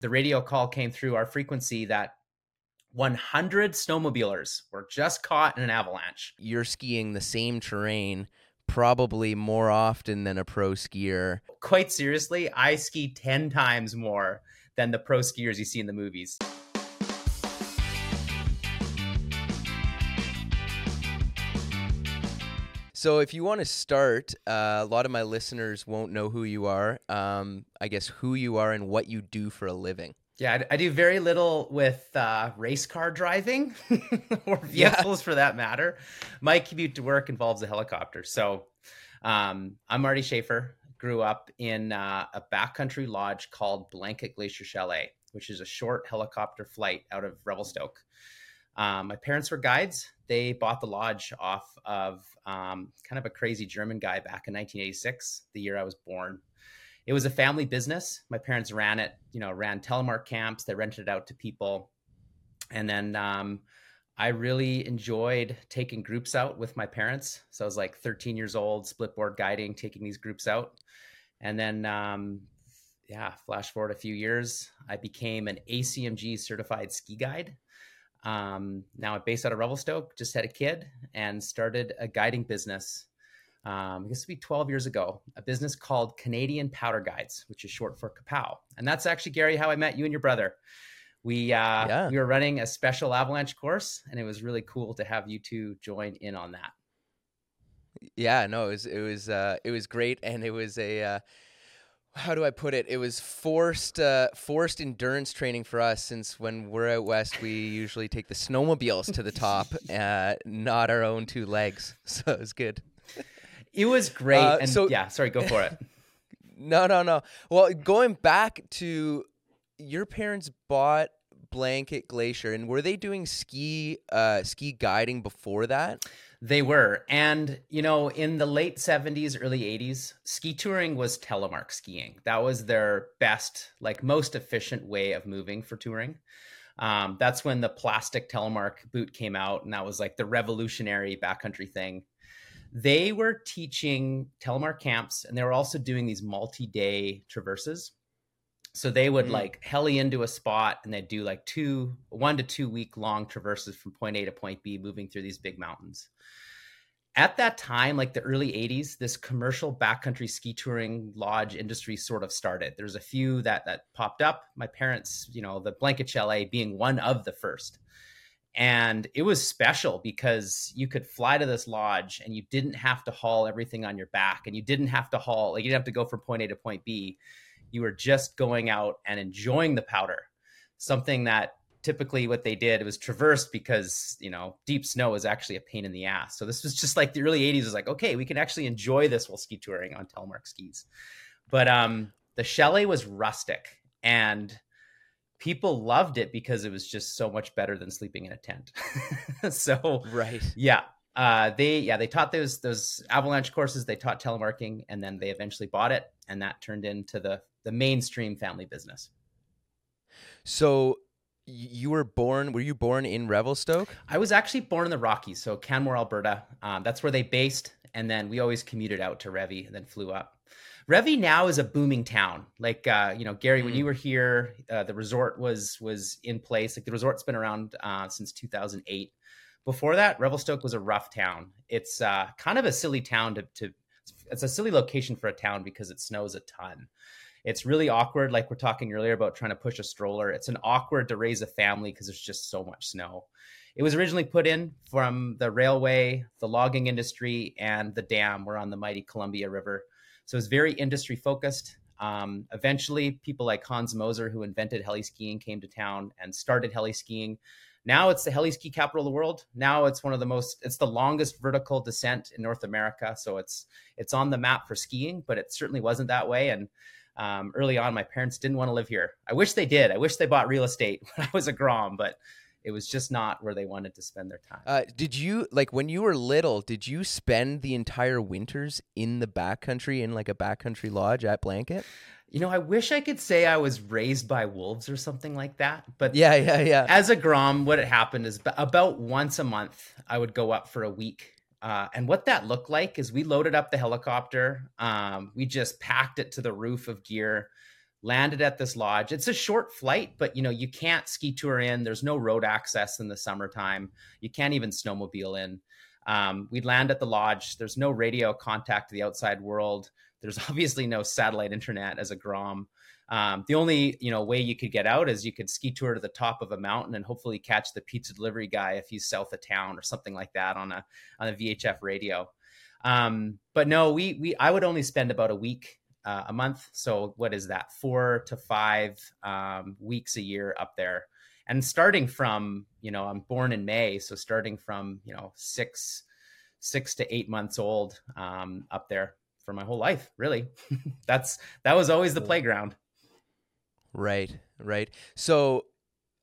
the radio call came through our frequency that 100 snowmobilers were just caught in an avalanche. You're skiing the same terrain probably more often than a pro skier. Quite seriously, I ski 10 times more than the pro skiers you see in the movies. So, if you want to start, uh, a lot of my listeners won't know who you are. Um, I guess who you are and what you do for a living. Yeah, I, do very little with uh, race car driving or vehicles yeah. for that matter. My commute to work involves a helicopter. So, um, I'm Marty Schaffer. Grew up in uh, a backcountry lodge called Blanket Glacier Chalet, which is a short helicopter flight out of Revelstoke. Um, my parents were guides. They bought the lodge off of um, kind of a crazy German guy back in 1986, the year I was born. It was a family business. My parents ran it, you know, ran telemark camps. They rented it out to people. And then um, I really enjoyed taking groups out with my parents. So I was like 13 years old, split board guiding, taking these groups out. And then, um, yeah, flash forward a few years, I became an ACMG certified ski guide. Um, now I'm based out of Revelstoke, just had a kid and started a guiding business. Um, I guess it'd be 12 years ago, a business called Canadian Powder Guides, which is short for CAPOW. And that's actually, Gary, how I met you and your brother. We, uh, yeah. we were running a special avalanche course, and it was really cool to have you two join in on that. Yeah, no, it was, it was, uh, it was great. And it was a, uh, how do I put it? It was forced uh, forced endurance training for us since when we're out west, we usually take the snowmobiles to the top, uh, not our own two legs. So it was good. It was great. Uh, and so yeah, sorry, go for it. no, no, no. Well, going back to your parents bought Blanket Glacier, and were they doing ski uh, ski guiding before that? They were. And, you know, in the late 70s, early 80s, ski touring was telemark skiing. That was their best, like most efficient way of moving for touring. Um, that's when the plastic telemark boot came out, and that was like the revolutionary backcountry thing. They were teaching telemark camps, and they were also doing these multi day traverses. So they would mm. like heli into a spot and they'd do like two, one to two week long traverses from point A to point B, moving through these big mountains. At that time, like the early 80s, this commercial backcountry ski touring lodge industry sort of started. There's a few that that popped up. My parents, you know, the Blanket Chalet being one of the first. And it was special because you could fly to this lodge and you didn't have to haul everything on your back and you didn't have to haul, like you didn't have to go from point A to point B you were just going out and enjoying the powder. Something that typically what they did was traversed because you know deep snow is actually a pain in the ass. So this was just like the early 80s was like okay we can actually enjoy this while ski touring on telemark skis. But um the chalet was rustic and people loved it because it was just so much better than sleeping in a tent. So right. yeah uh, they yeah they taught those those avalanche courses they taught telemarking and then they eventually bought it and that turned into the the mainstream family business. So you were born were you born in revelstoke? I was actually born in the rockies so canmore alberta. Um, that's where they based and then we always commuted out to Revy and then flew up. Revy now is a booming town. Like uh, you know gary mm. when you were here uh, the resort was was in place. Like the resort's been around uh, since 2008 before that revelstoke was a rough town. It's uh, kind of a silly town to, to it's a silly location for a town because it snows a ton it's really awkward, like we're talking earlier about trying to push a stroller. It's an awkward to raise a family because there's just so much snow. It was originally put in from the railway, the logging industry, and the dam. We're on the mighty Columbia River. So it's very industry focused. Um, eventually, people like Hans Gmoser, who invented heli skiing, came to town and started heli skiing. Now it's the heli ski capital of the world. Now it's one of the most, it's the longest vertical descent in North America. So it's it's on the map for skiing, but it certainly wasn't that way. And um, early on, my parents didn't want to live here. I wish they did. I wish they bought real estate when I was a Grom, but it was just not where they wanted to spend their time. Uh, did you like when you were little? Did you spend the entire winters in the backcountry in like a backcountry lodge at Blanket? You know, I wish I could say I was raised by wolves or something like that. But yeah, yeah, yeah. As a Grom, what had happened is about once a month, I would go up for a week uh, and what that looked like is we loaded up the helicopter. Um, we just packed it to the roof of gear. Landed at this lodge. It's a short flight, but you know, you can't ski tour in. There's no road access in the summertime. You can't even snowmobile in. Um, we land at the lodge. There's no radio contact to the outside world. There's obviously no satellite internet as a Grom. Um, the only you know way you could get out is you could ski tour to the top of a mountain and hopefully catch the pizza delivery guy if he's south of town or something like that on a on a VHF radio. Um, but no, we we I would only spend about a week uh, a month. So what is that? Four to five um, weeks a year up there. And starting from, you know, I'm born in May, so starting from, you know, six, six to eight months old um, up there for my whole life. Really, that's that was always the playground. Right, right. So,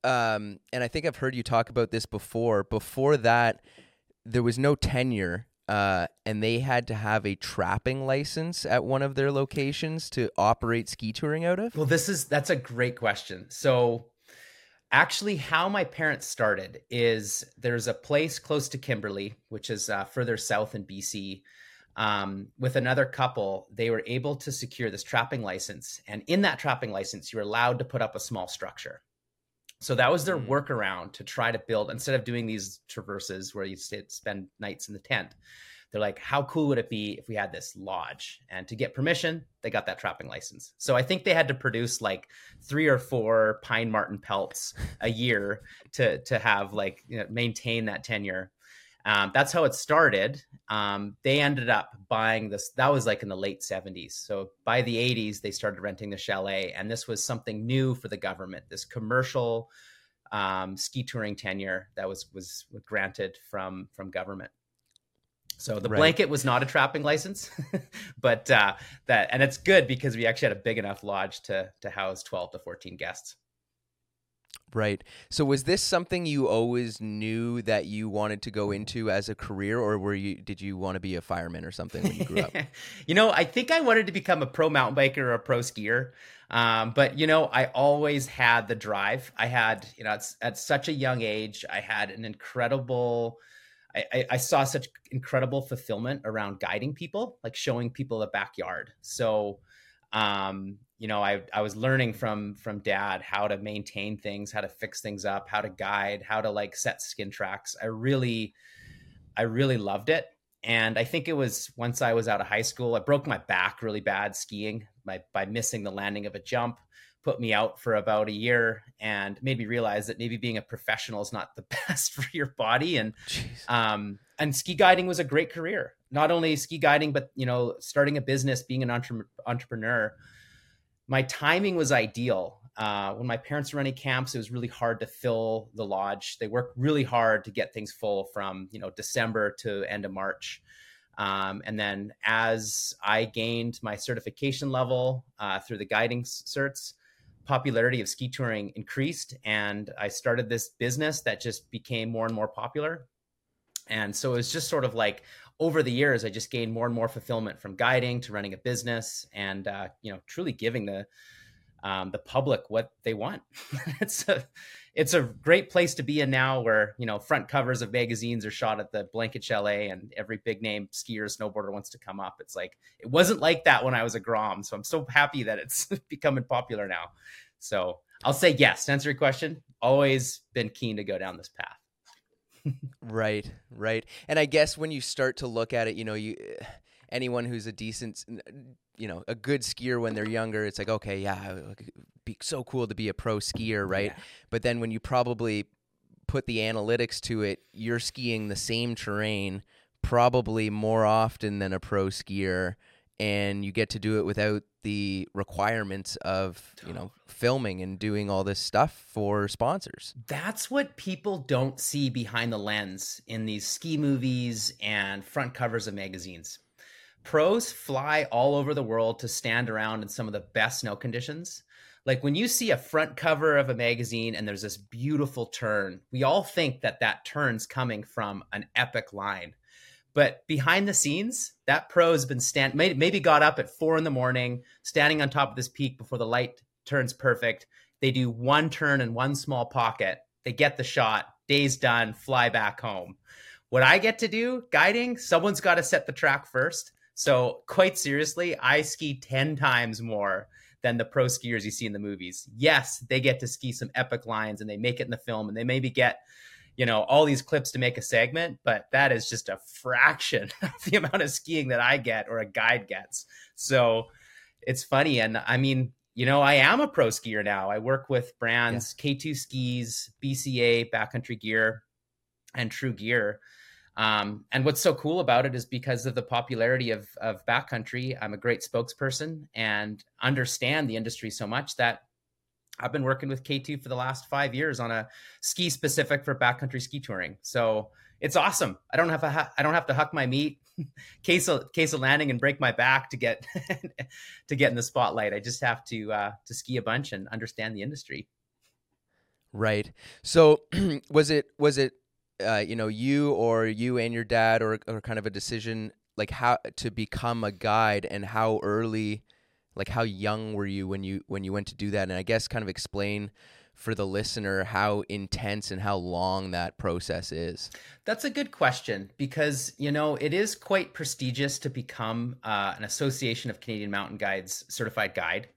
um, and I think I've heard you talk about this before. Before that, there was no tenure uh, and they had to have a trapping license at one of their locations to operate ski touring out of? Well, this is that's a great question. So, actually, how my parents started is there's a place close to Kimberley, which is uh, further south in BC. Um, with another couple, they were able to secure this trapping license, and in that trapping license, you're allowed to put up a small structure. So that was their mm. workaround to try to build instead of doing these traverses where you spend nights in the tent. They're like, how cool would it be if we had this lodge? And to get permission, they got that trapping license. So I think they had to produce like three or four pine marten pelts a year to to have like you know, maintain that tenure. Um, that's how it started. Um, they ended up buying this. That was like in the late 70s. So by the 80s, they started renting the chalet, and this was something new for the government. This commercial um, ski touring tenure that was was granted from from government. So the right. blanket was not a trapping license, but uh, that and it's good because we actually had a big enough lodge to to house 12 to 14 guests. Right. So was this something you always knew that you wanted to go into as a career or were you did you want to be a fireman or something when you grew up? you know, I think I wanted to become a pro mountain biker or a pro skier. Um, but you know, I always had the drive. I had, you know, at, at such a young age, I had an incredible I, I, saw such incredible fulfillment around guiding people, like showing people the backyard. So um, you know, I I was learning from from dad how to maintain things, how to fix things up, how to guide, how to like set skin tracks. I really I really loved it. And I think it was once I was out of high school, I broke my back really bad skiing by by missing the landing of a jump, put me out for about a year and made me realize that maybe being a professional is not the best for your body. And Jeez. um and ski guiding was a great career. Not only ski guiding, but you know, starting a business, being an entre- entrepreneur my timing was ideal. Uh, when my parents were running camps, it was really hard to fill the lodge. They worked really hard to get things full from you know December to end of March. Um, and then as I gained my certification level uh, through the guiding certs, popularity of ski touring increased, and I started this business that just became more and more popular. And so it was just sort of like over the years, I just gained more and more fulfillment from guiding to running a business, and uh, you know, truly giving the um, the public what they want. it's a it's a great place to be in now, where you know front covers of magazines are shot at the Blanket Chalet, and every big name skier snowboarder wants to come up. It's like it wasn't like that when I was a Grom, so I'm so happy that it's becoming popular now. So I'll say yes. To answer your question, always been keen to go down this path right, right. And I guess when you start to look at it, you know, you eh, anyone who's a decent you know, a good skier when they're younger, it's like, okay, yeah, it'd be so cool to be a pro skier, right? Yeah. But then when you probably put the analytics to it, you're skiing the same terrain probably more often than a pro skier and you get to do it without the requirements of you know filming and doing all this stuff for sponsors. That's what people don't see behind the lens in these ski movies and front covers of magazines. Pros fly all over the world to stand around in some of the best snow conditions. Like when you see a front cover of a magazine and there's this beautiful turn we all think that that turn's coming from an epic line but behind the scenes, that pro has been stand maybe got up at four in the morning, standing on top of this peak before the light turns perfect. They do one turn in one small pocket. They get the shot. Day's done. Fly back home. What I get to do guiding, someone's got to set the track first. So quite seriously, I ski ten times more than the pro skiers you see in the movies. Yes, they get to ski some epic lines and they make it in the film and they maybe get you know all these clips to make a segment but that is just a fraction of the amount of skiing that i get or a guide gets. So it's funny and i mean you know i am a pro skier now. I work with brands yeah. k2 skis bca backcountry gear and Trew gear. Um, and what's so cool about it is because of the popularity of, of backcountry i'm a great spokesperson and understand the industry so much that I've been working with K2 for the last five years on a ski specific for backcountry ski touring. So it's awesome. I don't have to I don't have to huck my meat, case of case landing and break my back to get to get in the spotlight. I just have to uh, to ski a bunch and understand the industry. Right. So was it was it uh, you know you or you and your dad or or kind of a decision like how to become a guide and how early like how young were you when you when you went to do that? And i guess kind of explain for the listener how intense and how long that process is. That's a good question because you know it is quite prestigious to become uh, an association of canadian mountain guides certified guide.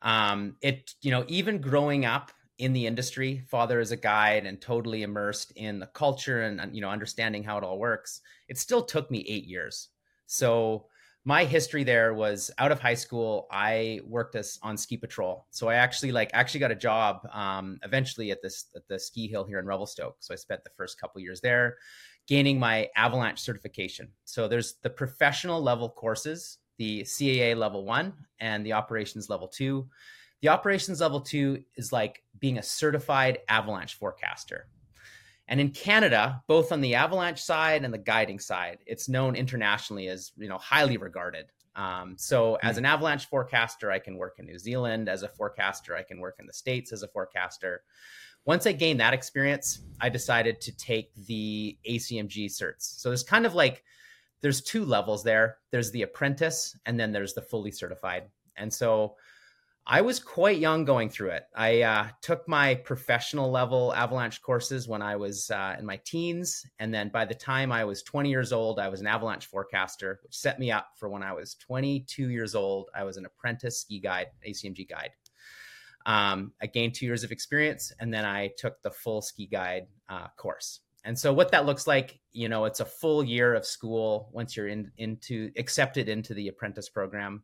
Um, it you know even growing up in the industry father is a guide and totally immersed in the culture and you know understanding how it all works it still took me eight years. So my history there was out of high school i worked as on ski patrol. So i actually like actually got a job um, eventually at this at the ski hill here in revelstoke. So i spent the first couple years there gaining my avalanche certification. So there's the professional level courses the caa level one and the operations level two. The operations level two is like being a certified avalanche forecaster and in Canada, both on the avalanche side and the guiding side, it's known internationally as you know highly regarded. Um, so mm-hmm. as an avalanche forecaster, I can work in New Zealand. As a forecaster, I can work in the States as a forecaster. Once I gained that experience, I decided to take the ACMG certs. So there's kind of like there's two levels there. There's the apprentice, and then there's the fully certified. And so I was quite young going through it. I uh, took my professional level avalanche courses when I was uh, in my teens. And then by the time I was 20 years old, I was an avalanche forecaster, which set me up for when I was 22 years old. I was an apprentice ski guide, ACMG guide. Um, I gained two years of experience and then I took the full ski guide uh, course. And so what that looks like, you know, it's a full year of school once you're in, into accepted into the apprentice program.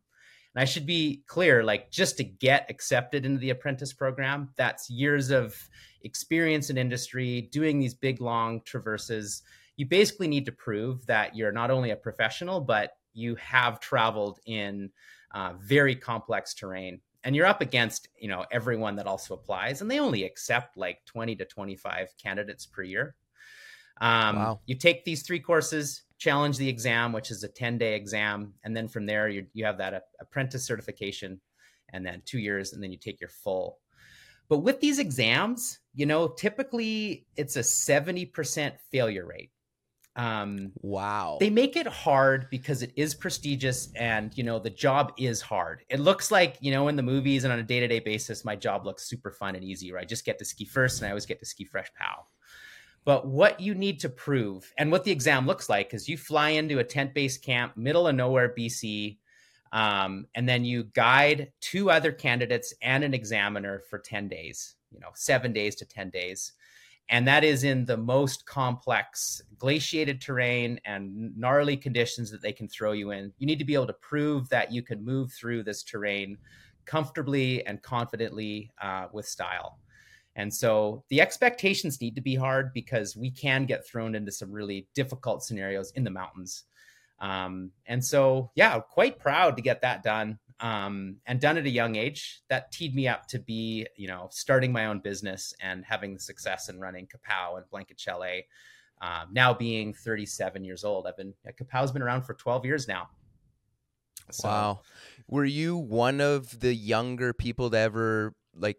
And I should be clear like, just to get accepted into the apprentice program, that's years of experience in industry, doing these big, long traverses. You basically need to prove that you're not only a professional, but you have traveled in uh, very complex terrain and you're up against you know everyone that also applies and they only accept like 20 to 25 candidates per year um, wow. you take these three courses challenge the exam, which is a 10 day exam. And then from there, you, you have that apprentice certification and then two years, and then you take your full. But with these exams, you know, typically it's a 70% failure rate. Um, wow. They make it hard because it is prestigious and, you know, the job is hard. It looks like, you know, in the movies and on a day to day basis, my job looks super fun and easy, right? I just get to ski first and I always get to ski fresh pow. But what you need to prove and what the exam looks like is you fly into a tent based camp, middle of nowhere, BC, um, and then you guide two other candidates and an examiner for 10 days, you know, seven days to 10 days. And that is in the most complex glaciated terrain and gnarly conditions that they can throw you in. You need to be able to prove that you can move through this terrain comfortably and confidently uh, with style. And so the expectations need to be hard because we can get thrown into some really difficult scenarios in the mountains. Um, and so, yeah, quite proud to get that done um, and done at a young age. That teed me up to be, you know, starting my own business and having the success in running CAPOW and Blanket Chalet. Um, now being 37 years old, I've been CAPOW's been around for 12 years now. So, wow. Were you one of the younger people to ever like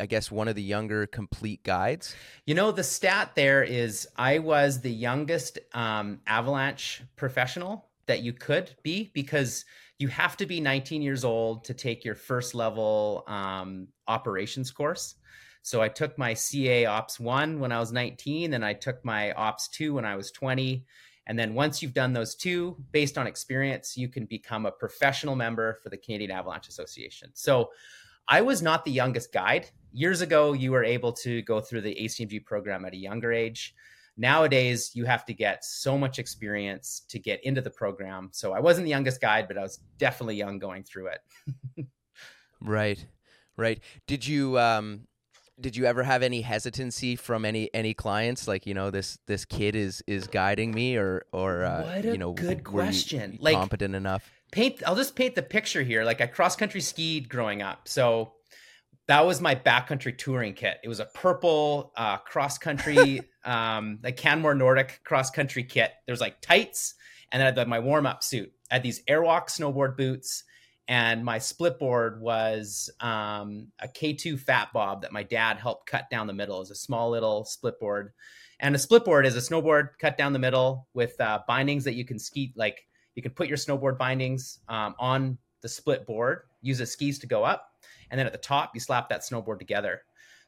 I guess one of the younger complete guides. You know, the stat there is I was the youngest um, avalanche professional that you could be because you have to be 19 years old to take your first level um, operations course. So I took my CA Ops 1 when I was 19, and I took my Ops 2 when I was 20. And then once you've done those two, based on experience, you can become a professional member for the Canadian Avalanche Association. So I was not the youngest guide. Years ago, you were able to go through the ACMG program at a younger age. Nowadays, you have to get so much experience to get into the program. So I wasn't the youngest guide, but I was definitely young going through it. right, right. Did you um, did you ever have any hesitancy from any any clients? Like you know this this kid is is guiding me or or uh, you know good question. like competent enough? paint i'll just paint the picture here. Like i cross country skied growing up. So that was my backcountry touring kit. It was a purple uh, cross country um like canmore nordic cross country kit. There's like tights and then I had my warm-up suit. I had these airwalk snowboard boots and my split board was um, a K2 Fat Bob that my dad helped cut down the middle. It was a small little split board, and a split board is a snowboard cut down the middle with uh, bindings that you can ski like you can put your snowboard bindings um, on the split board, use the skis to go up, and then at the top you slap that snowboard together.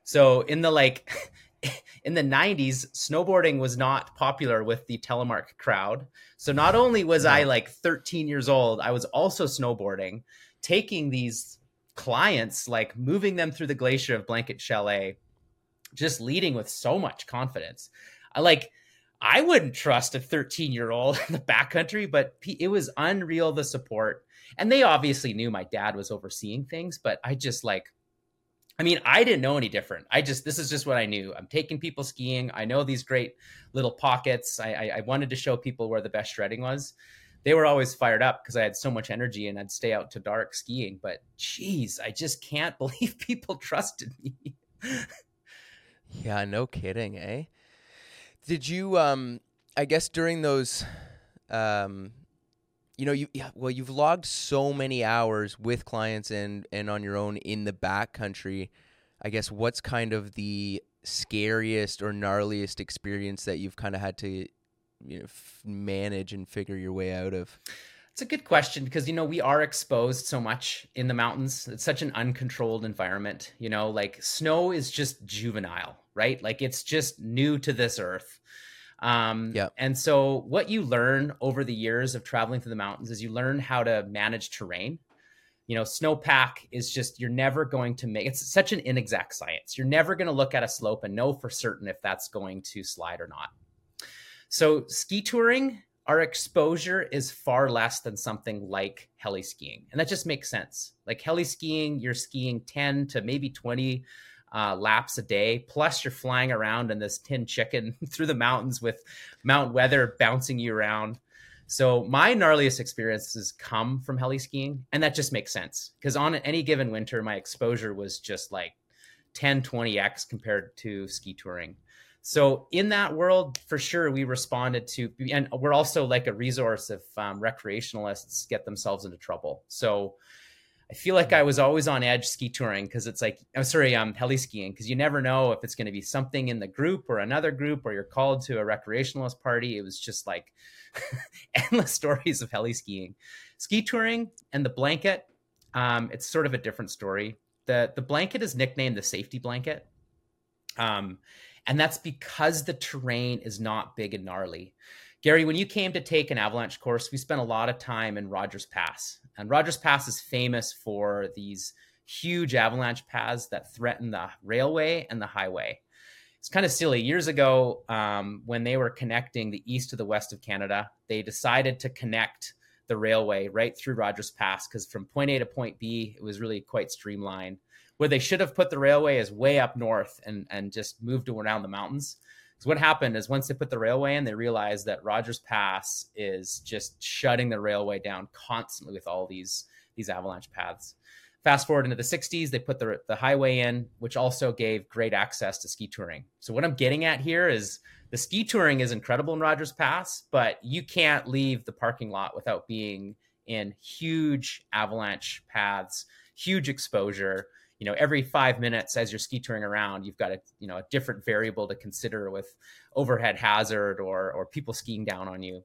So in the like in the 90s, snowboarding was not popular with the telemark crowd. So not only was I like 13 years old, I was also snowboarding, taking these clients, like moving them through the glacier of Blanket Chalet, just leading with so much confidence. I like, I wouldn't trust a 13 year old in the backcountry, but it was unreal the support. And they obviously knew my dad was overseeing things, but I just like, I mean, I didn't know any different. I just this is just what I knew. I'm taking people skiing. I know these great little pockets. I, I, I wanted to show people where the best shredding was. They were always fired up because I had so much energy and I'd stay out to dark skiing. But geez, I just can't believe people trusted me. yeah, no kidding, eh? Did you um I guess during those um you know you well you've logged so many hours with clients and and on your own in the back country i guess what's kind of the scariest or gnarliest experience that you've kind of had to you know f- manage and figure your way out of? It's a good question because you know we are exposed so much in the mountains. It's such an uncontrolled environment you know like snow is just juvenile right? Like it's just new to this earth um, yeah. And so, what you learn over the years of traveling through the mountains is you learn how to manage terrain. You know, snowpack is just, you're never going to make it's such an inexact science. You're never going to look at a slope and know for certain if that's going to slide or not. So, ski touring, our exposure is far less than something like heli skiing. And that just makes sense. Like heli skiing, you're skiing 10 to maybe 20 uh, laps a day. Plus, you're flying around in this tin chicken through the mountains with mountain weather bouncing you around. So my gnarliest experiences come from heli skiing, and that just makes sense because on any given winter, my exposure was just like 10, 20x compared to ski touring. So in that world, for sure, we responded to, and we're also like a resource if um, recreationalists get themselves into trouble. So I feel like I was always on edge ski touring because it's like I'm sorry, I'm um, heli skiing because you never know if it's going to be something in the group or another group or you're called to a recreationalist party. It was just like endless stories of heli skiing, ski touring, and the blanket. Um, it's sort of a different story. the The blanket is nicknamed the safety blanket, um, and that's because the terrain is not big and gnarly. Gary, when you came to take an avalanche course, we spent a lot of time in Rogers Pass. And Rogers Pass is famous for these huge avalanche paths that threaten the railway and the highway. It's kind of silly. Years ago, um, when they were connecting the east to the west of Canada, they decided to connect the railway right through Rogers Pass because from point A to point B, it was really quite streamlined. Where they should have put the railway is way up north and, and just moved around the mountains. What happened is once they put the railway in, they realized that Rogers Pass is just shutting the railway down constantly with all these these avalanche paths. Fast forward into the 60s, they put the, the highway in, which also gave great access to ski touring. So what I'm getting at here is the ski touring is incredible in Rogers Pass, but you can't leave the parking lot without being in huge avalanche paths, huge exposure you know every five minutes as you're ski touring around you've got a you know a different variable to consider with overhead hazard or or people skiing down on you.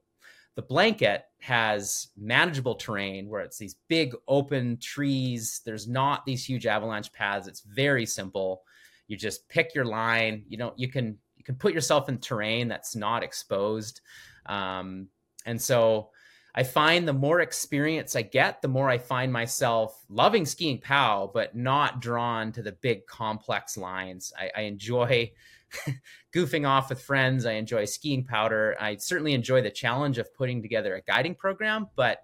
The blanket has manageable terrain where it's these big open trees. There's not these huge avalanche paths. It's very simple. You just pick your line. You know you can you can put yourself in terrain that's not exposed. Um, and so I find the more experience I get, the more I find myself loving skiing POW, but not drawn to the big complex lines. I, I enjoy goofing off with friends. I enjoy skiing powder. I certainly enjoy the challenge of putting together a guiding program, but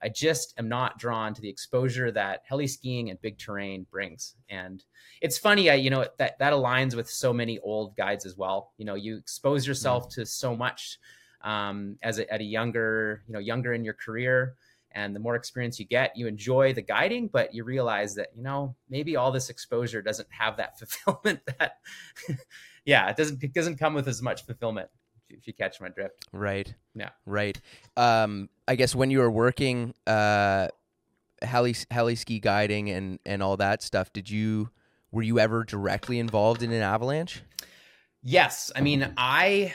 I just am not drawn to the exposure that heli skiing and big terrain brings. And it's funny, I, you know, that that aligns with so many old guides as well. You know, you expose yourself mm-hmm. to so much um, as a, at a younger, you know, younger in your career. And the more experience you get, you enjoy the guiding, but you realize that, you know, maybe all this exposure doesn't have that fulfillment that, yeah, it doesn't, it doesn't come with as much fulfillment if you catch my drift. Right. Yeah. Right. Um, I guess when you were working, uh, heli, heli ski guiding and, and all that stuff, did you, were you ever directly involved in an avalanche? Yes. I mean, I,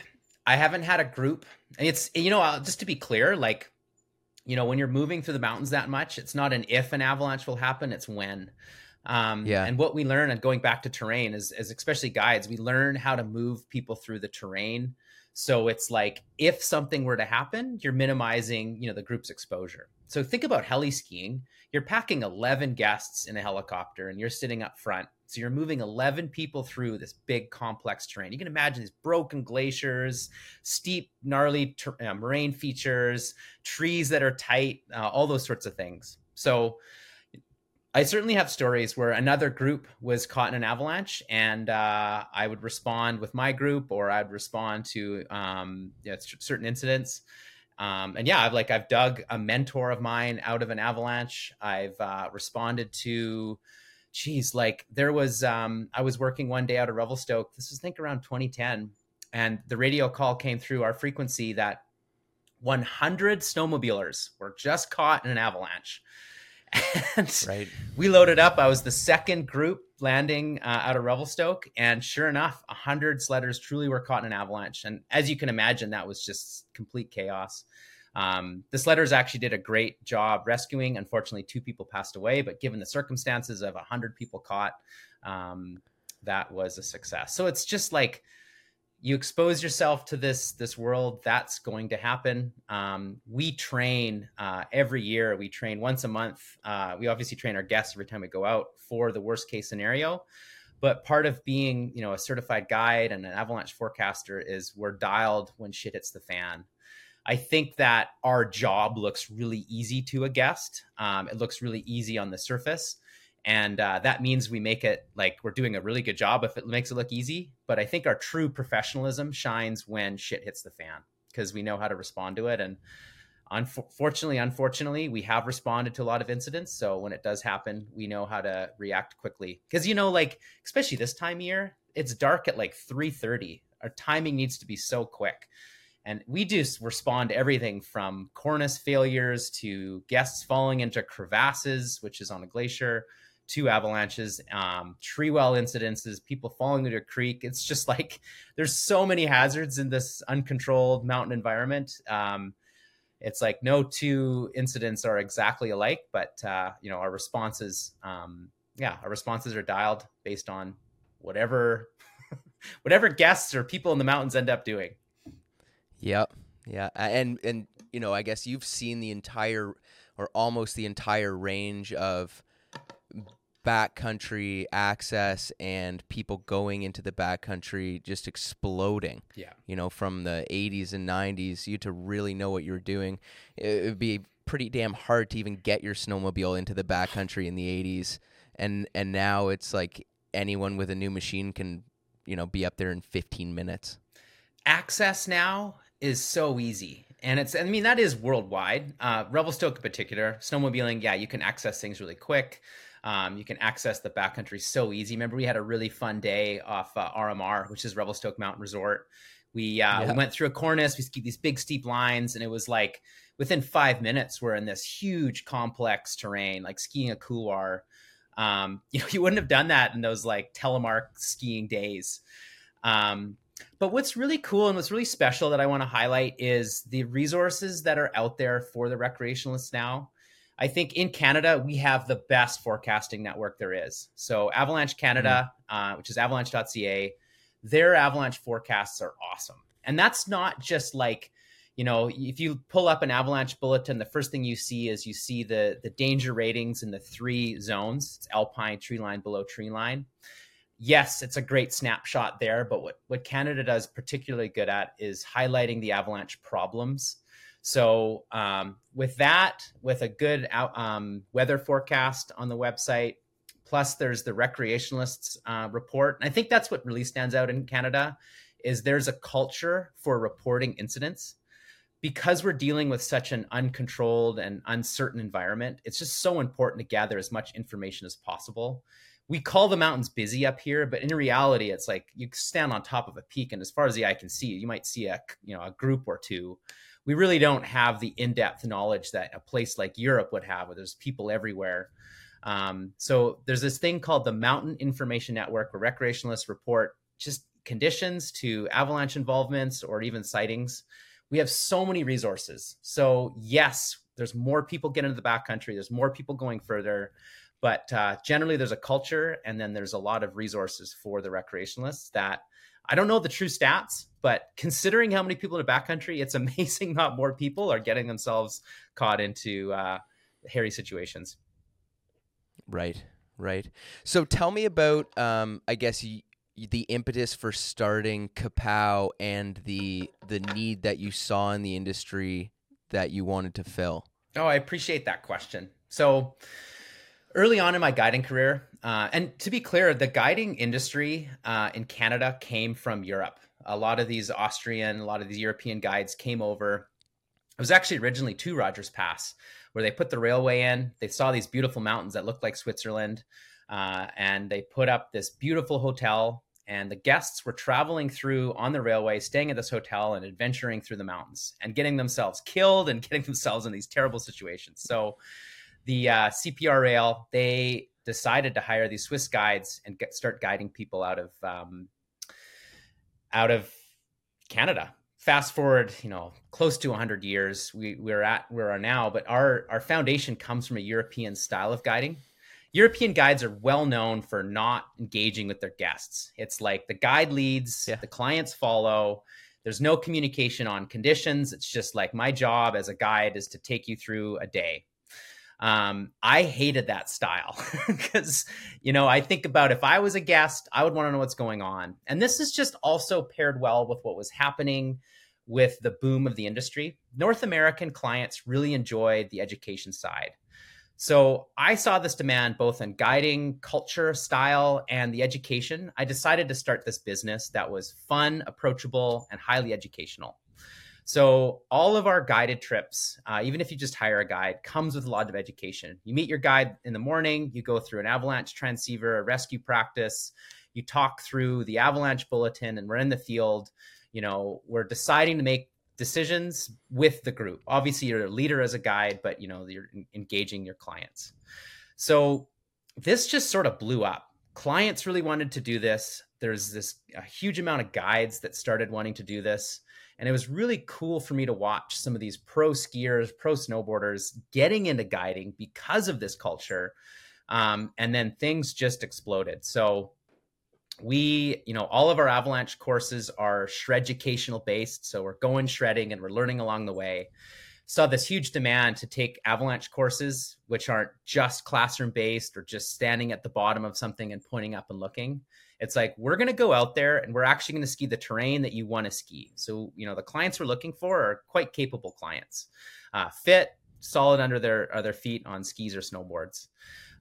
I haven't had a group. and It's you know just to be clear, like you know when you're moving through the mountains that much, it's not an if an avalanche will happen, it's when. Um, yeah. And what we learn, and going back to terrain, is, is especially guides, we learn how to move people through the terrain. So it's like if something were to happen, you're minimizing, you know, the group's exposure. So think about heli skiing. You're packing 11 guests in a helicopter and you're sitting up front so you're moving 11 people through this big complex terrain. You can imagine these broken glaciers, steep, gnarly ter- uh, moraine features, trees that are tight, uh, all those sorts of things. So I certainly have stories where another group was caught in an avalanche, and uh, I would respond with my group, or I'd respond to um, you know, certain incidents. Um, and yeah, I've like I've dug a mentor of mine out of an avalanche. I've uh, responded to geez, like there was, um, I was working one day out of Revelstoke. This was, I think, around 2010. And the radio call came through our frequency that 100 snowmobilers were just caught in an avalanche. And right. we loaded up. I was the second group landing uh, out of Revelstoke. And sure enough, 100 sledders truly were caught in an avalanche. And as you can imagine, that was just complete chaos. Um, the sledders actually did a great job rescuing. Unfortunately, two people passed away, but given the circumstances of 100 people caught, um, that was a success. So it's just like you expose yourself to this this world that's going to happen um, we train uh, every year we train once a month uh, we obviously train our guests every time we go out for the worst case scenario but part of being you know a certified guide and an avalanche forecaster is we're dialed when shit hits the fan I think that our job looks really easy to a guest. Um, it looks really easy on the surface. And uh, that means we make it like we're doing a really good job if it makes it look easy. But I think our true professionalism shines when shit hits the fan because we know how to respond to it. And unfortunately, unfortunately, we have responded to a lot of incidents. So when it does happen, we know how to react quickly. Because you know, like especially this time of year, it's dark at like three thirty. Our timing needs to be so quick. And we do respond to everything from cornice failures to guests falling into crevasses, which is on a glacier, to avalanches, um, tree well incidences, people falling into a creek. It's just like there's so many hazards in this uncontrolled mountain environment. Um, it's like no two incidents are exactly alike, but uh, you know our responses, um, yeah, our responses are dialed based on whatever whatever guests or people in the mountains end up doing. Yep. Yeah. And and you know, I guess you've seen the entire or almost the entire range of backcountry access and people going into the backcountry just exploding. Yeah. You know, from the 80s and 90s, you had to really know what you're doing. It would be pretty damn hard to even get your snowmobile into the backcountry in the 80s. And and now it's like anyone with a new machine can, you know, be up there in 15 minutes. Access now is so easy. And it's, I mean, that is worldwide. Uh, Revelstoke in particular, snowmobiling, yeah, you can access things really quick. Um, you can access the backcountry so easy. Remember, we had a really fun day off uh, RMR, which is Revelstoke Mountain Resort. We, uh, yeah. we went through a cornice, we skied these big steep lines, and it was like within five minutes, we're in this huge complex terrain, like skiing a couloir. Um, you know, you wouldn't have done that in those like telemark skiing days. Um, but what's really cool and what's really special that I want to highlight is the resources that are out there for the recreationalists now. I think in Canada, we have the best forecasting network there is. So, Avalanche Canada, mm-hmm. uh, which is avalanche.ca, their avalanche forecasts are awesome. And that's not just like, you know, if you pull up an avalanche bulletin, the first thing you see is you see the the danger ratings in the three zones. It's alpine, tree line, below tree line. Yes, it's a great snapshot there, but what what Canada does particularly good at is highlighting the avalanche problems. So um, with that, with a good um, weather forecast on the website, plus there's the recreationalists uh, report, and I think that's what really stands out in Canada is there's a culture for reporting incidents because we're dealing with such an uncontrolled and uncertain environment, it's just so important to gather as much information as possible. We call the mountains busy up here, but in reality, it's like you stand on top of a peak, and as far as the eye can see, you might see a you know a group or two. We really don't have the in-depth knowledge that a place like Europe would have, where there's people everywhere. Um, so there's this thing called the Mountain Information Network, where recreationalists report just conditions to avalanche involvements or even sightings we have so many resources. So yes, there's more people getting into the backcountry. There's more people going further, but uh, generally there's a culture, and then there's a lot of resources for the recreationalists. That I don't know the true stats, but considering how many people in the backcountry, it's amazing not more people are getting themselves caught into uh, hairy situations. Right, right. So tell me about, um, I guess, the impetus for starting CAPOW and the the need that you saw in the industry that you wanted to fill? Oh, I appreciate that question. So early on in my guiding career, uh, and to be clear, the guiding industry uh, in Canada came from Europe. A lot of these Austrian, a lot of these European guides came over. It was actually originally to Rogers Pass, where they put the railway in. They saw these beautiful mountains that looked like Switzerland, uh, and they put up this beautiful hotel and the guests were traveling through on the railway, staying at this hotel and adventuring through the mountains and getting themselves killed and getting themselves in these terrible situations. So the uh, CPR Rail they decided to hire these Swiss guides and get, start guiding people out of um, out of Canada. Fast forward, you know, close to 100 years, we, we're at where we are now, but our our foundation comes from a European style of guiding European guides are well known for not engaging with their guests. It's like the guide leads, yeah. the clients follow. There's no communication on conditions. It's just like my job as a guide is to take you through a day. Um, I hated that style because, you know, I think about if I was a guest, I would want to know what's going on. And this is just also paired well with what was happening with the boom of the industry. North American clients really enjoyed the education side. So I saw this demand both in guiding, culture, style, and the education. I decided to start this business that was fun, approachable, and highly educational. So all of our guided trips, uh, even if you just hire a guide, comes with a lot of education. You meet your guide in the morning, you go through an avalanche transceiver, a rescue practice, you talk through the avalanche bulletin, and we're in the field. You know, we're deciding to make decisions with the group. Obviously, you're a leader as a guide, but you know you're engaging your clients. So this just sort of blew up. Clients really wanted to do this. There's this a huge amount of guides that started wanting to do this. And it was really cool for me to watch some of these pro skiers, pro snowboarders getting into guiding because of this culture. Um, and then things just exploded. So we you know all of our avalanche courses are shred educational based so we're going shredding and we're learning along the way saw this huge demand to take avalanche courses which aren't just classroom based or just standing at the bottom of something and pointing up and looking it's like we're going to go out there and we're actually going to ski the terrain that you want to ski. So you know the clients we're looking for are quite capable clients. Uh, fit solid under their, their feet on skis or snowboards.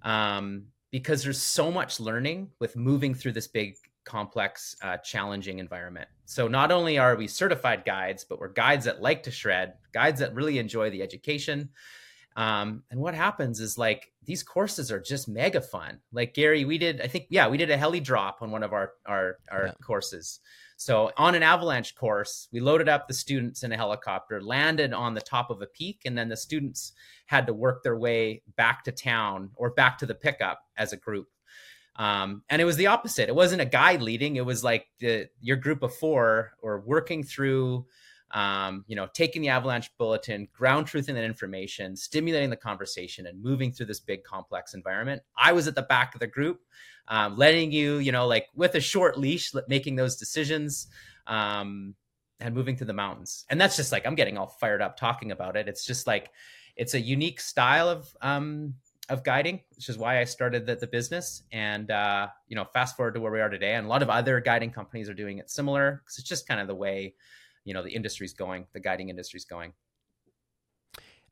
Um, because there's so much learning with moving through this big complex uh, challenging environment. So not only are we certified guides but we're guides that like to shred guides that really enjoy the education um, and what happens is like these courses are just mega fun like gary we did i think yeah we did a heli drop on one of our our, our yeah. courses so on an avalanche course, we loaded up the students in a helicopter, landed on the top of a peak, and then the students had to work their way back to town or back to the pickup as a group. Um, and it was the opposite. It wasn't a guide leading. It was like the, your group of four or working through, um, you know, taking the avalanche bulletin, ground truthing that information, stimulating the conversation, and moving through this big complex environment. I was at the back of the group um, letting you, you know, like with a short leash, making those decisions. Um, and moving through the mountains. And that's just like I'm getting all fired up talking about it. It's just like it's a unique style of um, of guiding, which is why I started the, the business. And uh, you know, fast forward to where we are today, and a lot of other guiding companies are doing it similar because it's just kind of the way you know the industry's going, the guiding industry's going.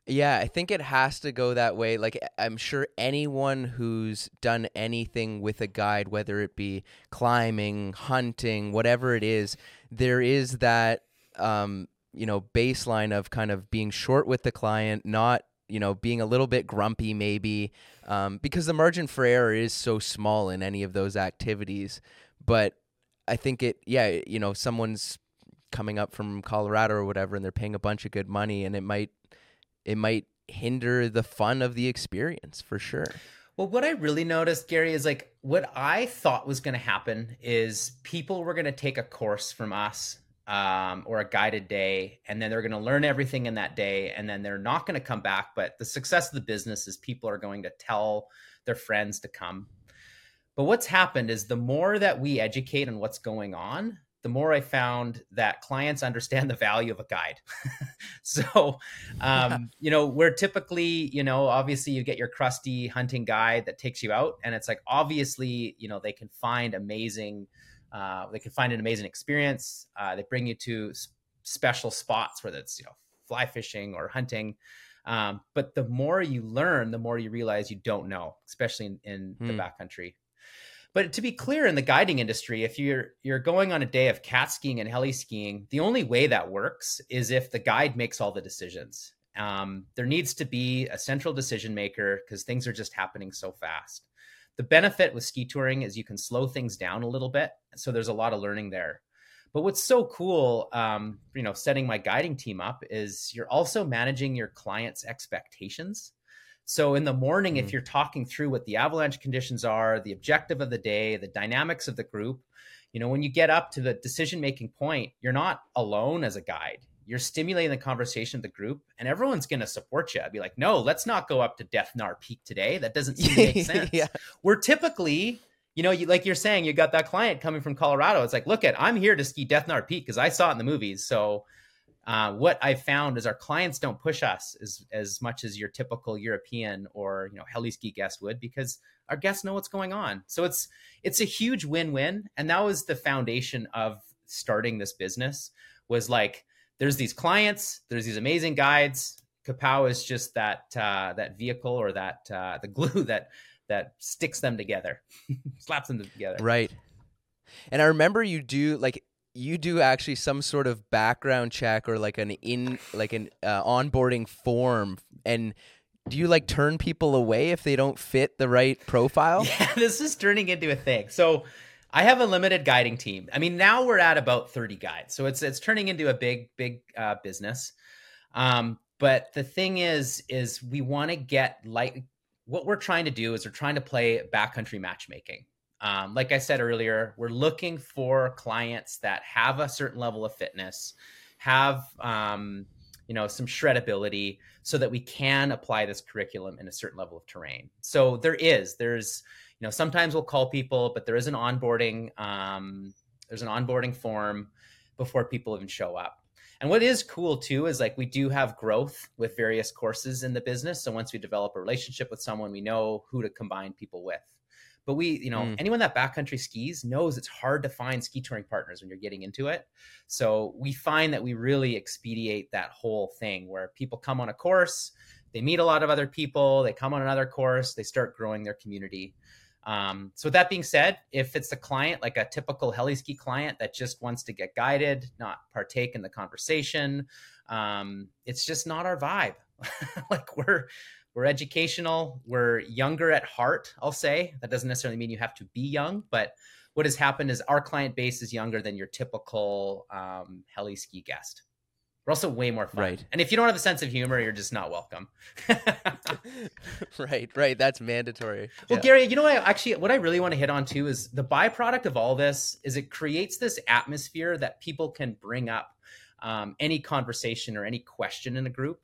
Yeah, I think it has to go that way. Like, I'm sure anyone who's done anything with a guide, whether it be climbing, hunting, whatever it is, there is that, um, you know, baseline of kind of being short with the client, not, you know, being a little bit grumpy, maybe, um, because the margin for error is so small in any of those activities. But I think it, yeah, you know, someone's coming up from Colorado or whatever, and they're paying a bunch of good money, and it might it might hinder the fun of the experience for sure. Well, what I really noticed, Gary, is like what I thought was going to happen is people were going to take a course from us um, or a guided day, and then they're going to learn everything in that day, and then they're not going to come back. But the success of the business is people are going to tell their friends to come. But what's happened is the more that we educate on what's going on, the more I found that clients understand the value of a guide. so, um, you know, we're typically, you know, obviously you get your crusty hunting guide that takes you out, and it's like obviously, you know, they can find amazing, uh, they can find an amazing experience. Uh, they bring you to s- special spots, whether it's you know fly fishing or hunting. Um, but the more you learn, the more you realize you don't know, especially in, in the hmm. backcountry. But to be clear, in the guiding industry, if you're you're going on a day of cat skiing and heli skiing, the only way that works is if the guide makes all the decisions. Um, there needs to be a central decision maker because things are just happening so fast. The benefit with ski touring is you can slow things down a little bit, so there's a lot of learning there. But what's so cool, um, you know, setting my guiding team up is you're also managing your clients' expectations. So in the morning, mm-hmm. if you're talking through what the avalanche conditions are, the objective of the day, the dynamics of the group, you know, when you get up to the decision making point, you're not alone as a guide. You're stimulating the conversation of the group, and everyone's going to support you. I'd be like, no, let's not go up to Death Nar Peak today. That doesn't seem to make sense. yeah. We're typically you know, you, like you're saying, you got that client coming from Colorado. It's like, look at, I'm here to ski Death Nar Peak because I saw it in the movies. So uh, what I've found is our clients don't push us as as much as your typical European or you know heli-ski guest would because our guests know what's going on. So it's it's a huge win-win, and that was the foundation of starting this business. Was like there's these clients, there's these amazing guides. CAPOW is just that uh, that vehicle or that uh, the glue that that sticks them together, slaps them together. Right. And I remember you do like you do actually some sort of background check or like an in like an uh, onboarding form and do you like turn people away if they don't fit the right profile? Yeah this is turning into a thing. So i have a limited guiding team. I mean now we're at about 30 guides so it's it's turning into a big big uh, business. Um, but the thing is is we want to get like what we're trying to do is we're trying to play backcountry matchmaking um, like I said earlier, we're looking for clients that have a certain level of fitness, have um, you know some shredability, so that we can apply this curriculum in a certain level of terrain. So there is, there's you know sometimes we'll call people, but there is an onboarding, um, there's an onboarding form before people even show up. And what is cool too is like we do have growth with various courses in the business. So once we develop a relationship with someone, we know who to combine people with. But we, you know, mm. anyone that backcountry skis knows it's hard to find ski touring partners when you're getting into it. So we find that we really expedite that whole thing where people come on a course, they meet a lot of other people, they come on another course, they start growing their community. Um, so with that being said, if it's a client like a typical heli ski client that just wants to get guided, not partake in the conversation, um, it's just not our vibe. like we're we're educational. We're younger at heart i'll say. That doesn't necessarily mean you have to be young but what has happened is our client base is younger than your typical um, heli ski guest. We're also way more fun. Right. And if you don't have a sense of humor you're just not welcome. Right right. That's mandatory. Well yeah. gary you know what I, actually what i really want to hit on too is the byproduct of all this is it creates this atmosphere that people can bring up um, any conversation or any question in a group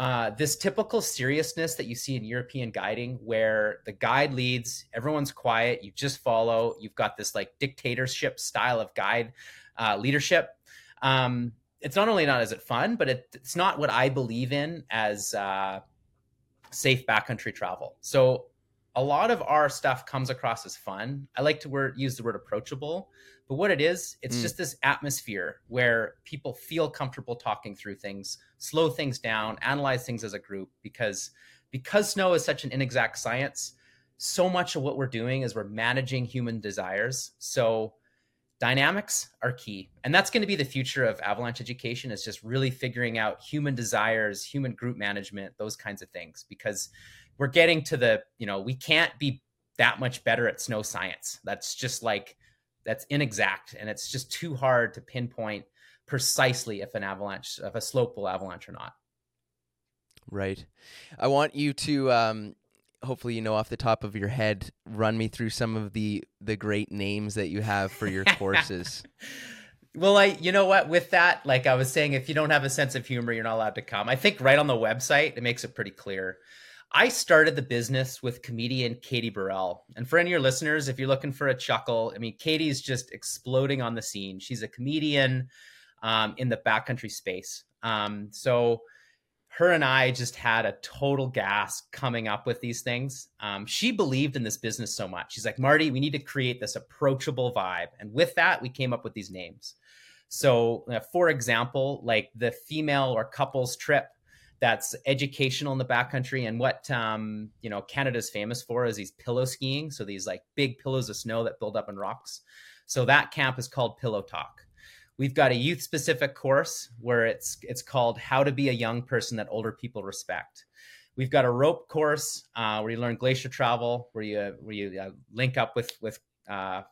uh, this typical seriousness that you see in European guiding, where the guide leads, everyone's quiet, you just follow, you've got this like dictatorship style of guide uh, leadership. um, it's not only not as it fun, but it, it's not what I believe in as uh, safe backcountry travel. So a lot of our stuff comes across as fun. I like to word, use the word approachable, but what it is, it's mm. just this atmosphere where people feel comfortable talking through things, slow things down, analyze things as a group because because snow is such an inexact science, so much of what we're doing is we're managing human desires. So dynamics are key. And that's going to be the future of avalanche education is just really figuring out human desires, human group management, those kinds of things because we're getting to the, you know, we can't be that much better at snow science. That's just like that's inexact and it's just too hard to pinpoint precisely if an avalanche if a slope will avalanche or not. Right. I want you to um, hopefully you know off the top of your head run me through some of the the great names that you have for your courses. Well i you know what? With that like i was saying if you don't have a sense of humor you're not allowed to come. I think right on the website it makes it pretty clear I started the business with comedian Katie Burrell. And for any of your listeners, if you're looking for a chuckle, I mean, Katie's just exploding on the scene. She's a comedian um, in the backcountry space. Um, so her and I just had a total gas coming up with these things. Um, she believed in this business so much. She's like, Marty, we need to create this approachable vibe. And with that, we came up with these names. So, uh, for example, like the female or couples trip that's educational in the backcountry and what um, you know Canada's famous for is these pillow skiing. So these like big pillows of snow that build up in rocks. So that camp is called Pillow Talk. We've got a youth specific course where it's it's called How to Be a Young Person That Older People Respect. We've got a rope course uh, where you learn glacier travel, where you where you uh, link up with with uh,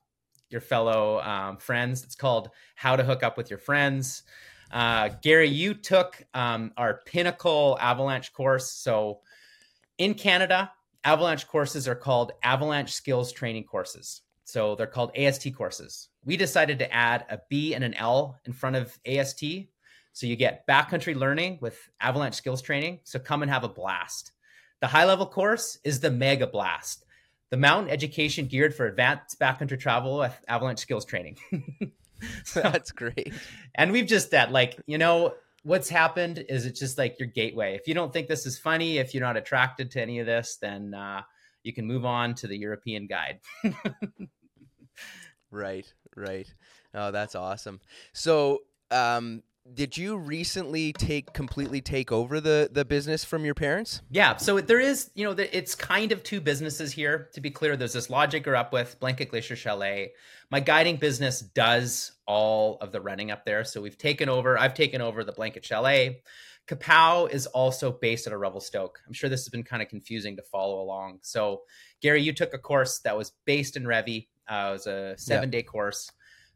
your fellow um, friends. It's called How to Hook Up with Your Friends. Uh, Gary, you took um, our pinnacle avalanche course. So in Canada, avalanche courses are called avalanche skills training courses. So they're called AST courses. We decided to add a B and an L in front of AST. So you get backcountry learning with avalanche skills training. So come and have a blast. The high level course is the mega blast, the mountain education geared for advanced backcountry travel with avalanche skills training. That's great. And we've just that like, you know, what's happened is it's just like your gateway. If you don't think this is funny, if you're not attracted to any of this, then uh, you can move on to the European guide. right, right. Oh, that's awesome. So, um, did you recently take completely take over the the business from your parents? Yeah, so there is, you know, it's kind of two businesses here. To be clear, there's this Lodge Anchor up with Blanket Glacier Chalet. My guiding business does all of the running up there, so we've taken over. I've taken over the Blanket Chalet. CAPOW is also based at a Revelstoke. I'm sure this has been kind of confusing to follow along. So, Gary, you took a course that was based in Revy. Uh, it was a seven day course.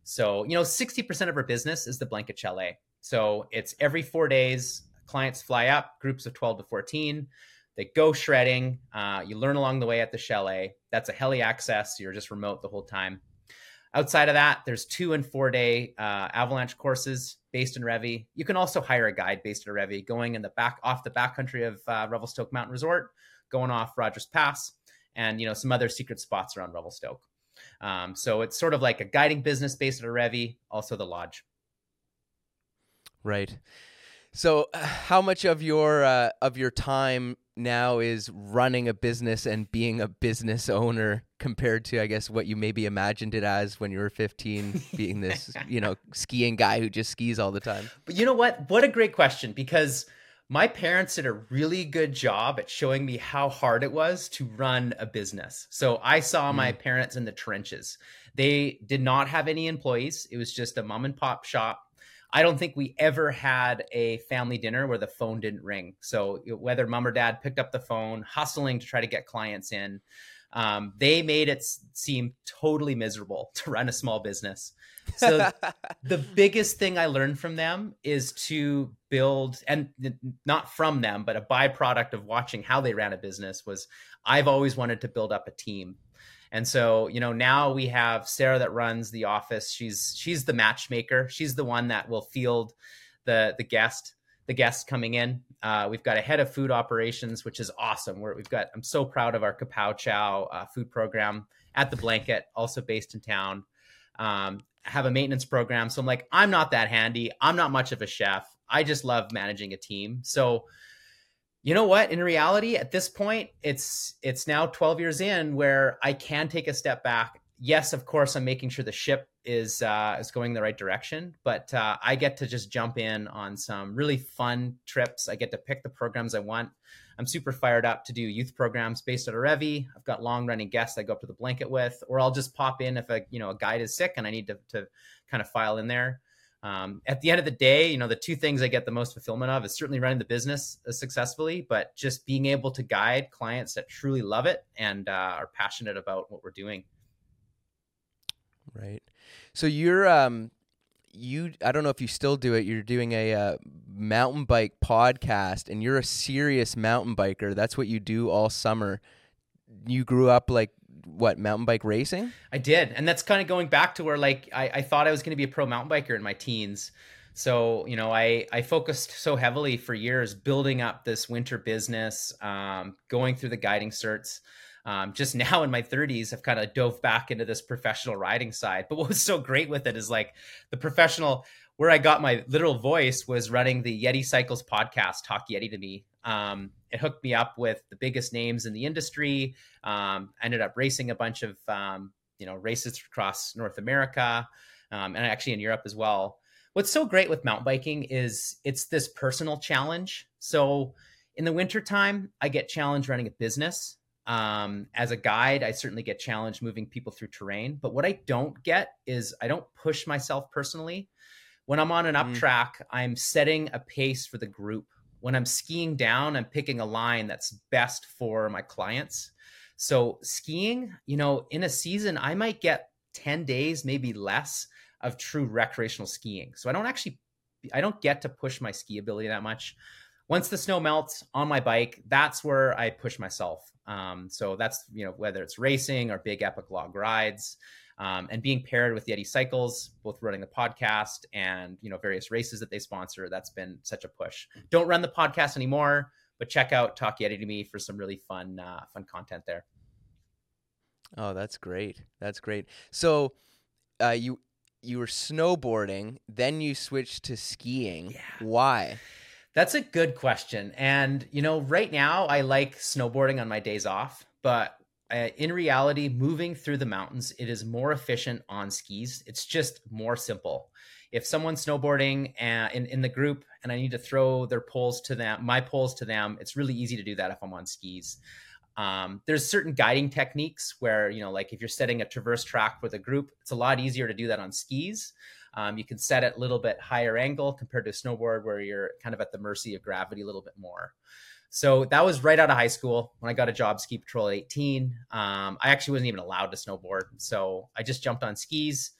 So, you know, 60% of our business is the Blanket Chalet. So it's every four days, clients fly up, groups of 12 to 14. They go shredding. Uh, you learn along the way at the chalet. That's a heli access. You're just remote the whole time. Outside of that, there's two and four day uh, avalanche courses based in Revy. You can also hire a guide based in Revy, going in the back off the backcountry of uh, Revelstoke Mountain Resort, going off Rogers Pass, and you know some other secret spots around Revelstoke. Um, so it's sort of like a guiding business based at Revy, also the lodge. Right. So, uh, how much of your uh, of your time now is running a business and being a business owner compared to, I guess, what you maybe imagined it as when you were 15, being this, you know, skiing guy who just skis all the time? But you know what? What a great question because my parents did a really good job at showing me how hard it was to run a business. So I saw mm. my parents in the trenches. They did not have any employees. It was just a mom and pop shop I don't think we ever had a family dinner where the phone didn't ring. So whether mom or dad picked up the phone, hustling to try to get clients in, um, they made it seem totally miserable to run a small business. So the biggest thing I learned from them is to build, and not from them, but a byproduct of watching how they ran a business was I've always wanted to build up a team. And so, you know, now we have Sarah that runs the office. She's she's the matchmaker. She's the one that will field the the guest the guests coming in. Uh, we've got a head of food operations, which is awesome. Where we've got I'm so proud of our CAPOW Chow uh, food program at the Blanket, also based in town. Um, have a maintenance program. So I'm like, I'm not that handy. I'm not much of a chef. I just love managing a team. So you know what? In reality, at this point, it's it's now 12 years in where I can take a step back. Yes, of course, I'm making sure the ship is uh, is going the right direction, but uh, I get to just jump in on some really fun trips. I get to pick the programs I want. I'm super fired up to do youth programs based at a Revy. I've got long running guests I go up to the blanket with, or I'll just pop in if a you know a guide is sick and I need to, to kind of file in there. Um, at the end of the day, you know, the two things I get the most fulfillment of is certainly running the business uh, successfully, but just being able to guide clients that truly love it and uh, are passionate about what we're doing. Right. So you're um, you I don't know if you still do it. You're doing a uh, mountain bike podcast, and you're a serious mountain biker. That's what you do all summer. You grew up like what mountain bike racing? I did, and that's kind of going back to where like I, I thought I was going to be a pro mountain biker in my teens. So you know, I I focused so heavily for years building up this winter business, um, going through the guiding certs. Um, just now in my 30s, I've kind of dove back into this professional riding side. But what was so great with it is like the professional, where I got my literal voice was running the Yeti Cycles podcast, Talk Yeti to me. Um, it hooked me up with the biggest names in the industry. Um, ended up racing a bunch of um, you know races across North America um, and actually in Europe as well. What's so great with mountain biking is it's this personal challenge. So in the wintertime, I get challenged running a business um, as a guide, I certainly get challenged moving people through terrain. But what I don't get is I don't push myself personally. When I'm on an up mm. track, I'm setting a pace for the group. When I'm skiing down, I'm picking a line that's best for my clients. So skiing, you know, in a season, I might get 10 days, maybe less of true recreational skiing. So I don't actually I don't get to push my ski ability that much once the snow melts on my bike, that's where I push myself. Um, so that's you know whether it's racing or big epic log rides, um, and being paired with Yeti Cycles, both running the podcast and you know various races that they sponsor. That's been such a push. Don't run the podcast anymore, but check out Talk Yeti to me for some really fun uh, fun content there. Oh, that's great. That's great. So, uh, you you were snowboarding, then you switched to skiing. Yeah. Why? That's a good question. And, you know, right now I like snowboarding on my days off, but uh, in reality, moving through the mountains, it is more efficient on skis. It's just more simple. If someone's snowboarding uh, in, in the group and I need to throw their poles to them, my poles to them, it's really easy to do that if I'm on skis. Um, there's certain guiding techniques where, you know, like if you're setting a traverse track for the group, it's a lot easier to do that on skis. Um, you can set it a little bit higher angle compared to a snowboard where you're kind of at the mercy of gravity a little bit more. So that was right out of high school when I got a job ski patrol at 18. Um, I actually wasn't even allowed to snowboard. So I just jumped on skis.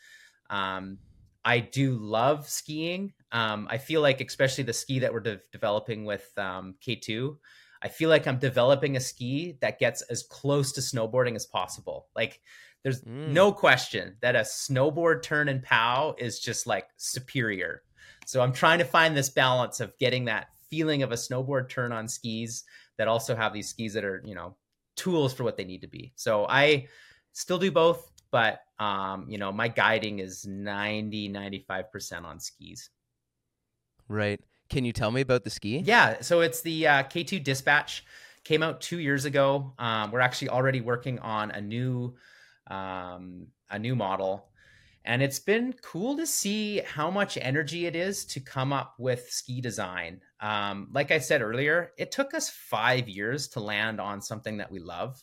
Um, I do love skiing. Um, I feel like, especially the ski that we're de- developing with um, K2, I feel like I'm developing a ski that gets as close to snowboarding as possible. Like there's mm. no question that a snowboard turn and pow is just like superior. So I'm trying to find this balance of getting that feeling of a snowboard turn on skis that also have these skis that are, you know, tools for what they need to be. So I still do both, but um, you know, my guiding is 90 95% on skis. Right. Can you tell me about the ski? Yeah, so it's the uh, K2 Dispatch came out 2 years ago. Um, we're actually already working on a new um, a new model. And it's been cool to see how much energy it is to come up with ski design. Um, like I said earlier, it took us five years to land on something that we love.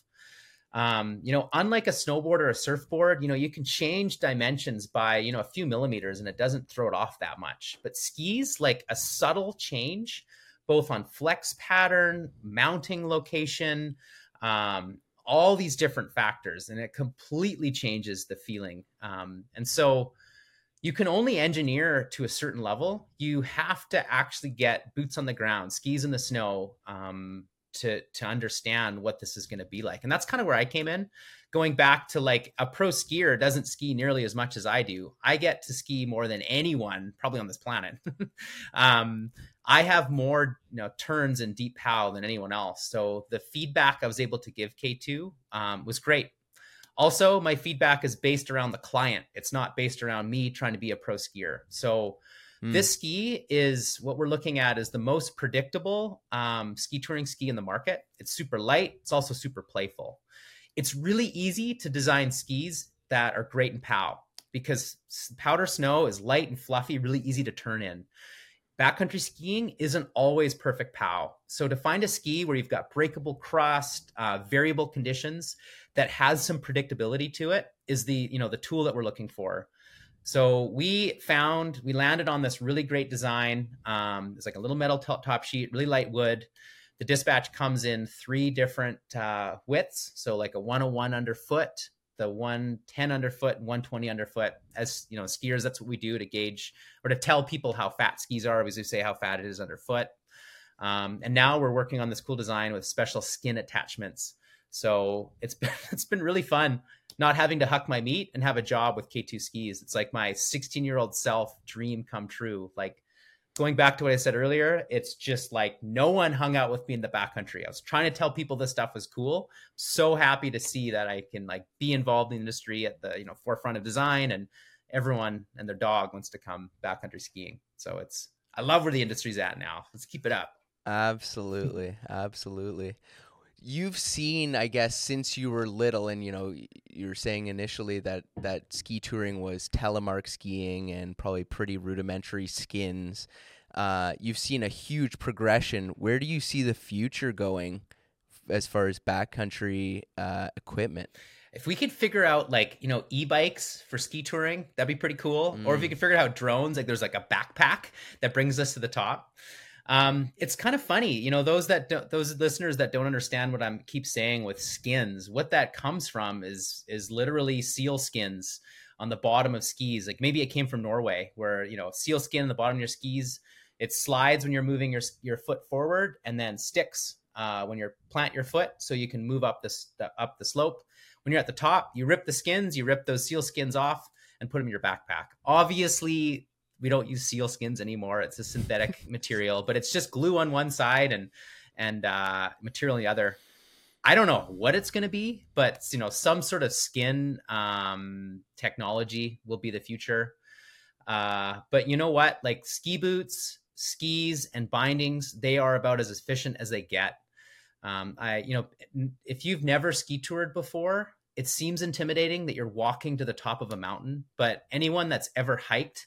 Um, you know, unlike a snowboard or a surfboard, you know, you can change dimensions by, you know, a few millimeters and it doesn't throw it off that much. But skis, like a subtle change, both on flex pattern, mounting location, um, all these different factors and it completely changes the feeling. Um, and so you can only engineer to a certain level. You have to actually get boots on the ground skis in the snow um, to to understand what this is going to be like. And that's kind of where i came in. Going back to like a pro skier doesn't ski nearly as much as i do. I get to ski more than anyone probably on this planet. Um, I have more you know turns and deep pow than anyone else. So the feedback I was able to give K2 um, was great. Also, my feedback is based around the client. It's not based around me trying to be a pro skier. So mm. this ski is what we're looking at is the most predictable um, ski touring ski in the market. It's super light. It's also super playful. It's really easy to design skis that are great in POW because powder snow is light and fluffy, really easy to turn in. Backcountry skiing isn't always perfect POW. So to find a ski where you've got breakable crust, uh, variable conditions that has some predictability to it is the you know the tool that we're looking for. So we found we landed on this really great design. Um, it's like a little metal t- top sheet, really light wood. The dispatch comes in three different uh, widths, so like a 101 underfoot, the 110 underfoot and 120 underfoot as you know skiers. That's what we do to gauge or to tell people how fat skis are. We say how fat it is underfoot. Um, and now we're working on this cool design with special skin attachments. So it's been it's been really fun not having to huck my meat and have a job with k2 skis. It's like my 16 year old self dream come true. Like going back to what I said earlier, it's just like no one hung out with me in the backcountry. I was trying to tell people this stuff was cool. So happy to see that I can like be involved in the industry at the you know forefront of design, and everyone and their dog wants to come backcountry skiing. So it's I love where the industry's at now. Let's keep it up. Absolutely, absolutely you've seen i guess since you were little and you know you were saying initially that that ski touring was telemark skiing and probably pretty rudimentary skins uh, you've seen a huge progression where do you see the future going as far as backcountry uh, equipment if we could figure out like you know e-bikes for ski touring that'd be pretty cool mm. or if we mm. could figure out drones like there's like a backpack that brings us to the top um, it's kind of funny, you know, those that don't, those listeners that don't understand what I'm keep saying with skins, what that comes from is is literally seal skins on the bottom of skis. Like maybe it came from Norway, where you know seal skin on the bottom of your skis. It slides when you're moving your your foot forward, and then sticks uh, when you plant your foot, so you can move up this up the slope. When you're at the top, you rip the skins, you rip those seal skins off, and put them in your backpack. Obviously, we don't use seal skins anymore. It's a synthetic material, but it's just glue on one side and and uh, material on the other. I don't know what it's going to be, but you know, some sort of skin um, technology will be the future. Uh, but you know what? Like ski boots, skis, and bindings, they are about as efficient as they get. Um, I, you know, if you've never ski toured before, it seems intimidating that you're walking to the top of a mountain. But anyone that's ever hiked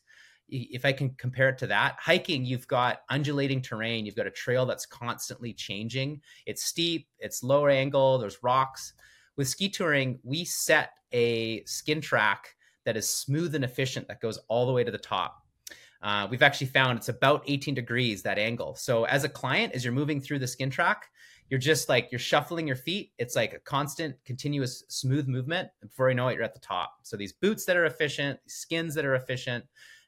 if I can compare it to that, hiking, you've got undulating terrain, you've got a trail that's constantly changing. It's steep, it's lower angle, there's rocks. With ski touring, we set a skin track that is smooth and efficient that goes all the way to the top. Uh, we've actually found it's about 18 degrees that angle. So as a client, as you're moving through the skin track, you're just like you're shuffling your feet. It's like a constant, continuous, smooth movement. Before you know it, you're at the top. So these boots that are efficient, skins that are efficient,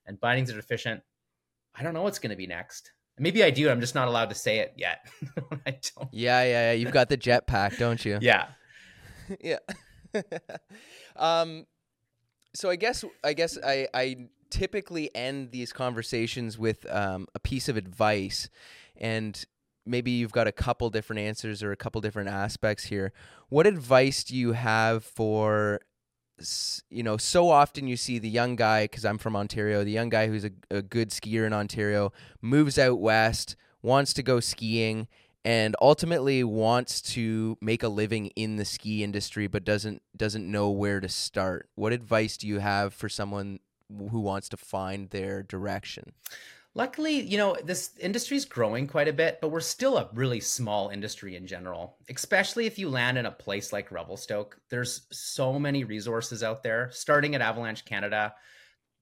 and bindings are deficient. I don't know what's going to be next. Maybe I do. I'm just not allowed to say it yet. I don't. Yeah, yeah, yeah. You've got the jetpack, don't you? yeah. yeah. um, so I guess I guess I I typically end these conversations with um, a piece of advice, and maybe you've got a couple different answers or a couple different aspects here. What advice do you have for you know, so often you see the young guy, because I'm from Ontario, the young guy who's a, a good skier in Ontario moves out west, wants to go skiing, and ultimately wants to make a living in the ski industry, but doesn't doesn't know where to start. What advice do you have for someone who wants to find their direction? Luckily, you know, this industry is growing quite a bit, but we're still a really small industry in general, especially if you land in a place like Revelstoke. There's so many resources out there, starting at Avalanche Canada.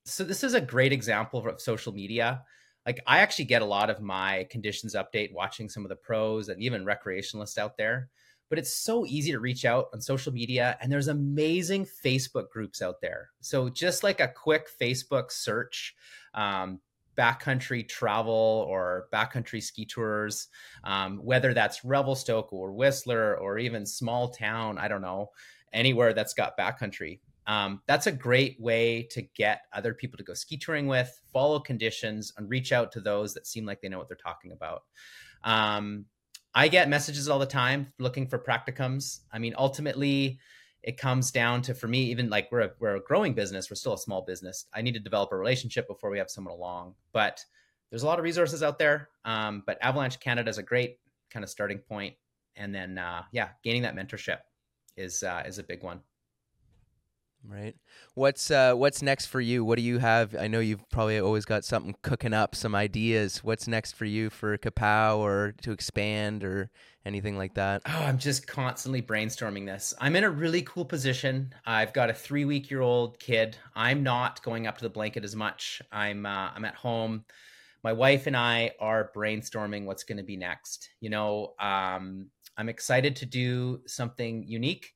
So, this is a great example of social media. Like, I actually get a lot of my conditions update watching some of the pros and even recreationalists out there. But it's so easy to reach out on social media, and there's amazing Facebook groups out there. So, just like a quick Facebook search, um, backcountry travel or backcountry ski tours, um, whether that's Revelstoke or Whistler or even small town, I don't know, anywhere that's got backcountry. Um, that's a great way to get other people to go ski touring with, follow conditions, and reach out to those that seem like they know what they're talking about. Um, I get messages all the time looking for practicums. I mean, ultimately, it comes down to for me even like we're a, we're a growing business we're still a small business i need to develop a relationship before we have someone along but there's a lot of resources out there um, but avalanche canada is a great kind of starting point and then uh, yeah gaining that mentorship is uh, is a big one Right. What's uh what's next for you? What do you have? I know you've probably always got something cooking up, some ideas. What's next for you for CAPOW or to expand or anything like that? Oh, I'm just constantly brainstorming this. I'm in a really cool position. I've got a 3 week year old kid. I'm not going up to the blanket as much. I'm uh, I'm at home. My wife and I are brainstorming what's going to be next. You know, um, I'm excited to do something unique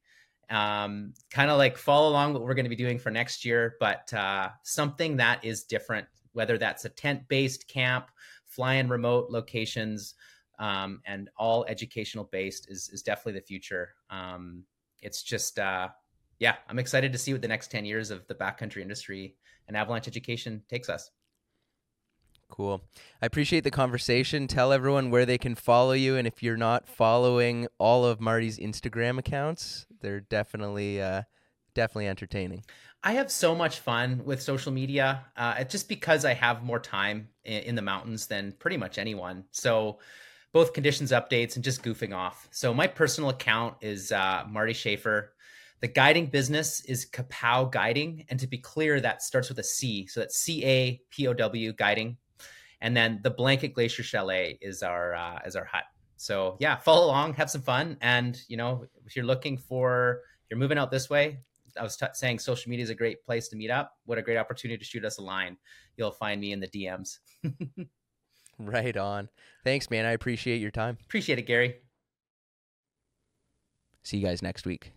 um, kind of like follow along what we're going to be doing for next year, but uh, something that is different, whether that's a tent based camp, fly in remote locations, um, and all educational based is, is definitely the future. Um, it's just, uh, yeah, I'm excited to see what the next 10 years of the backcountry industry and avalanche education takes us. Cool. I appreciate the conversation. Tell everyone where they can follow you. And if you're not following all of Marty's Instagram accounts, they're definitely, uh, definitely entertaining. I have so much fun with social media, uh, just because I have more time in, in the mountains than pretty much anyone. So, both conditions updates and just goofing off. So, my personal account is uh, Marty Schaffer. The guiding business is CAPOW Guiding. And to be clear, that starts with a C. So, that's C A P O W Guiding and then the Blanket Glacier Chalet is our uh, is our hut. So yeah, follow along, have some fun, and you know if you're looking for you're moving out this way. I was t- saying social media is a great place to meet up. What a great opportunity to shoot us a line. You'll find me in the DMs. right on. Thanks, man. I appreciate your time. Appreciate it, Gary. See you guys next week.